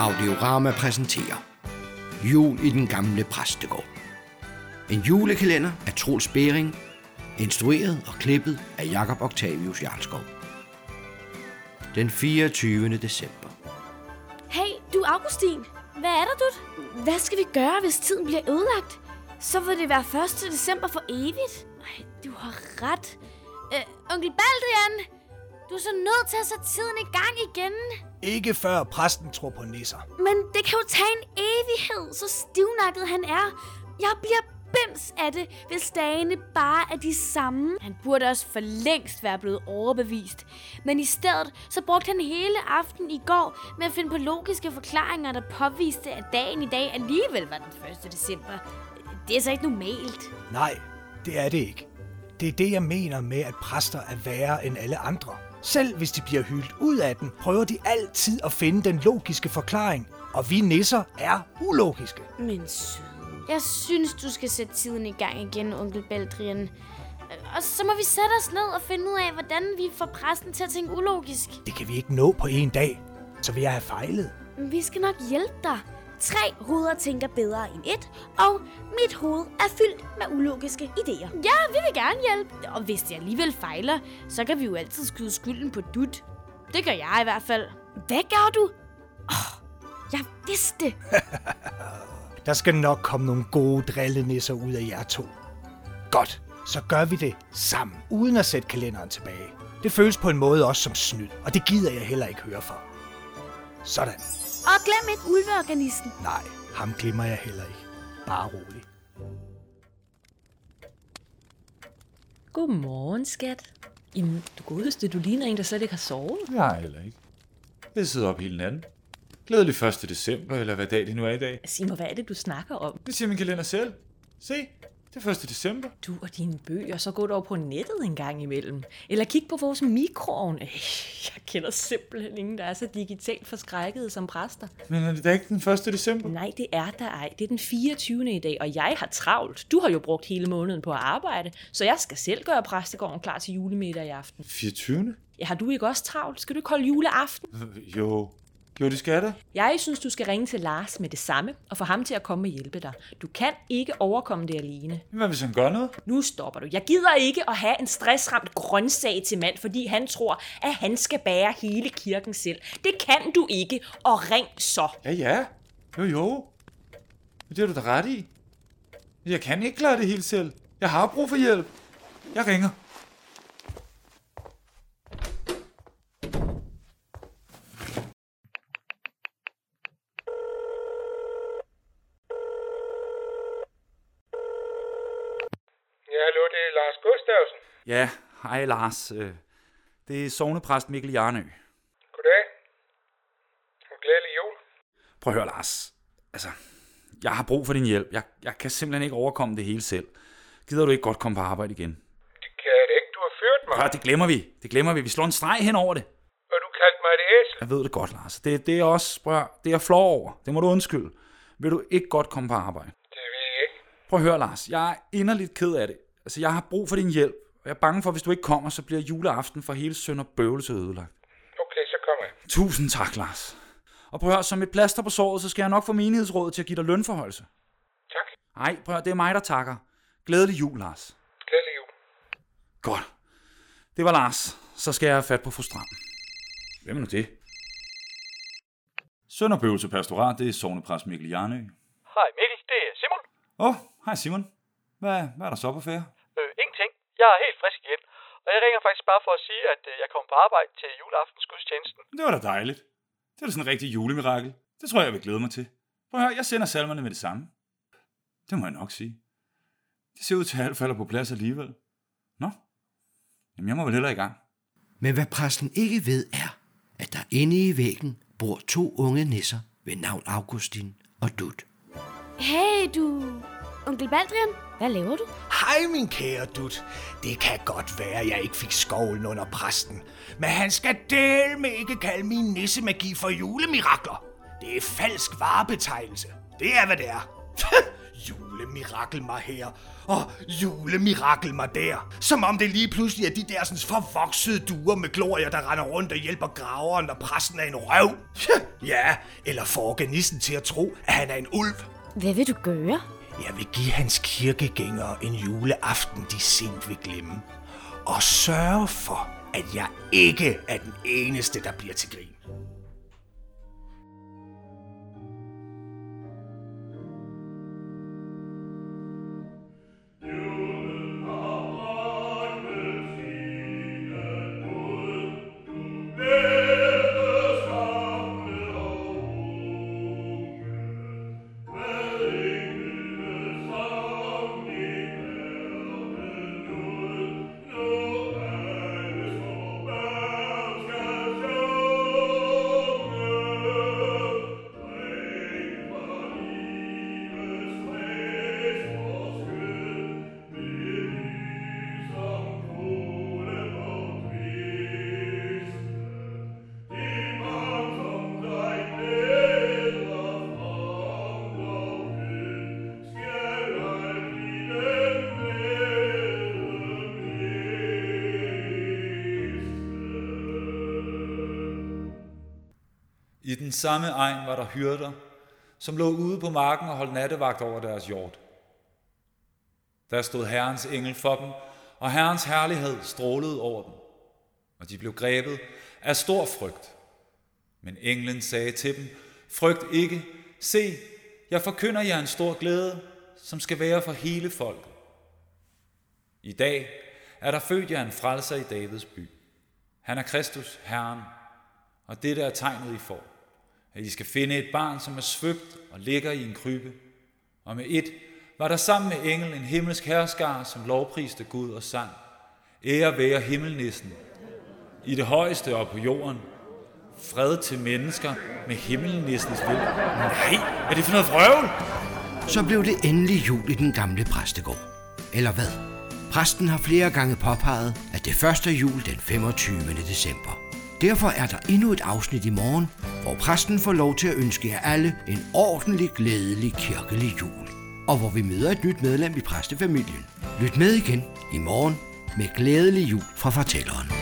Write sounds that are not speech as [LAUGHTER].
Audiorama præsenterer Jul i den gamle præstegård. En julekalender af Troels Bering, instrueret og klippet af Jakob Octavius Jarlskov. Den 24. december. Hey, du Augustin. Hvad er der, du? Hvad skal vi gøre, hvis tiden bliver ødelagt? Så vil det være 1. december for evigt. Nej, du har ret. Øh, onkel Baldrian, du er så nødt til at sætte tiden i gang igen. Ikke før præsten tror på nisser. Men det kan jo tage en evighed, så stivnakket han er. Jeg bliver bims af det, hvis dagene bare er de samme. Han burde også for længst være blevet overbevist. Men i stedet, så brugte han hele aften i går med at finde på logiske forklaringer, der påviste, at dagen i dag alligevel var den 1. december. Det er så ikke normalt. Nej, det er det ikke. Det er det, jeg mener med, at præster er værre end alle andre. Selv hvis de bliver hyldt ud af den, prøver de altid at finde den logiske forklaring. Og vi nisser er ulogiske. Men søde. Jeg synes, du skal sætte tiden i gang igen, onkel Baldrian. Og så må vi sætte os ned og finde ud af, hvordan vi får præsten til at tænke ulogisk. Det kan vi ikke nå på en dag. Så vil jeg have fejlet. Men Vi skal nok hjælpe dig. Tre hoveder tænker bedre end et, og mit hoved er fyldt med ulogiske idéer. Ja, vi vil gerne hjælpe. Og hvis det alligevel fejler, så kan vi jo altid skyde skylden på Dut. Det gør jeg i hvert fald. Hvad gør du? Oh, jeg vidste det. [LAUGHS] Der skal nok komme nogle gode drillenisser ud af jer to. Godt, så gør vi det sammen, uden at sætte kalenderen tilbage. Det føles på en måde også som snyd, og det gider jeg heller ikke høre for. Sådan. Og glem ikke ulveorganisten. Nej, ham glemmer jeg heller ikke. Bare rolig. Godmorgen, skat. Jamen, du godeste, du ligner en, der slet ikke har sovet. Jeg heller ikke. Jeg sidder op hele natten. Glædelig 1. december, eller hvad dag det nu er i dag. Sig mig, hvad er det, du snakker om? Det siger min kalender selv. Se, det er 1. december. Du og dine bøger, så gå dog på nettet en gang imellem. Eller kig på vores mikroovn. Øh, Jeg kender simpelthen ingen, der er så digitalt forskrækket som præster. Men er det da ikke den 1. december? Nej, det er der ej. Det er den 24. i dag, og jeg har travlt. Du har jo brugt hele måneden på at arbejde, så jeg skal selv gøre præstegården klar til julemiddag i aften. 24. Ja, har du ikke også travlt? Skal du ikke holde juleaften? Jo. Jo, det skal der. Jeg synes, du skal ringe til Lars med det samme, og få ham til at komme og hjælpe dig. Du kan ikke overkomme det alene. Hvad hvis han gør noget? Nu stopper du. Jeg gider ikke at have en stressramt grøntsag til mand, fordi han tror, at han skal bære hele kirken selv. Det kan du ikke, og ring så. Ja, ja. Jo, jo. Det har du da ret i. Jeg kan ikke klare det hele selv. Jeg har brug for hjælp. Jeg ringer. Ja, hallo, det Lars Gustafsen. Ja, hej Lars. Øh, Det er sovnepræst Mikkel Jarnø. Goddag. Og glædelig jul. Prøv at høre, Lars. Altså, jeg har brug for din hjælp. Jeg, jeg kan simpelthen ikke overkomme det hele selv. Gider du ikke godt komme på arbejde igen? Det kan jeg ikke, du har fyret mig. Ja, det glemmer vi. Det glemmer vi. Vi slår en streg hen over det. Og du kaldte mig et æsel. Jeg ved det godt, Lars. Det, det er også, prøv, det er jeg flov over. Det må du undskylde. Vil du ikke godt komme på arbejde? Det vil jeg ikke. Prøv at høre, Lars. Jeg er inderligt ked af det. Altså, jeg har brug for din hjælp. Og jeg er bange for, at hvis du ikke kommer, så bliver juleaften for hele Sønder Bøvelse ødelagt. Okay, så kommer jeg. Tusind tak, Lars. Og prøv at høre, som et plaster på såret, så skal jeg nok få menighedsrådet til at give dig lønforholdelse. Tak. Nej, prøv at høre, det er mig, der takker. Glædelig jul, Lars. Glædelig jul. Godt. Det var Lars. Så skal jeg have fat på fru Stram. Hvem er nu det? Sønderbøvelse Pastorat, det er sovnepræst Mikkel Jarnø. Hej Mikkel, det er Simon. Åh, oh, hej Simon. Hvad, hvad er der så på færre? Øh, ingenting. Jeg er helt frisk igen. Og jeg ringer faktisk bare for at sige, at øh, jeg kommer på arbejde til juleaftens gudstjenesten. Det var da dejligt. Det er da sådan en rigtig julemirakel. Det tror jeg, jeg vil glæde mig til. Prøv at høre, jeg sender salmerne med det samme. Det må jeg nok sige. Det ser ud til, at alt falder på plads alligevel. Nå, jamen jeg må vel hellere i gang. Men hvad præsten ikke ved er, at der inde i væggen bor to unge nisser ved navn Augustin og Dut. Hey, du... Onkel Baldrian, hvad laver du? Hej, min kære dut. Det kan godt være, jeg ikke fik skovlen under præsten. Men han skal delme ikke kalde min nissemagi for julemirakler. Det er falsk varebetegnelse. Det er, hvad det er. [LAUGHS] julemirakel mig her, og julemirakel mig der. Som om det lige pludselig er de der sådan forvoksede duer med glorier, der render rundt og hjælper graveren, når præsten er en røv. [LAUGHS] Ja, eller får organisten til at tro, at han er en ulv. Hvad vil du gøre? Jeg vil give hans kirkegængere en juleaften, de sent vil glemme. Og sørge for, at jeg ikke er den eneste, der bliver til grin. I den samme egen var der hyrder, som lå ude på marken og holdt nattevagt over deres hjort. Der stod Herrens engel for dem, og Herrens herlighed strålede over dem, og de blev grebet af stor frygt. Men englen sagde til dem, frygt ikke, se, jeg forkynder jer en stor glæde, som skal være for hele folket. I dag er der født jer en frelser i Davids by. Han er Kristus, Herren, og dette er tegnet, I får, at I skal finde et barn, som er svøbt og ligger i en krybbe. Og med et var der sammen med engel en himmelsk herskar, som lovpriste Gud og sang. Ære være himmelnissen. I det højeste og på jorden. Fred til mennesker med himmelnissens vil. Nej, er det for noget vrøvl? Så blev det endelig jul i den gamle præstegård. Eller hvad? Præsten har flere gange påpeget, at det første jul den 25. december. Derfor er der endnu et afsnit i morgen, hvor præsten får lov til at ønske jer alle en ordentlig, glædelig kirkelig jul. Og hvor vi møder et nyt medlem i præstefamilien. Lyt med igen i morgen med glædelig jul fra fortælleren.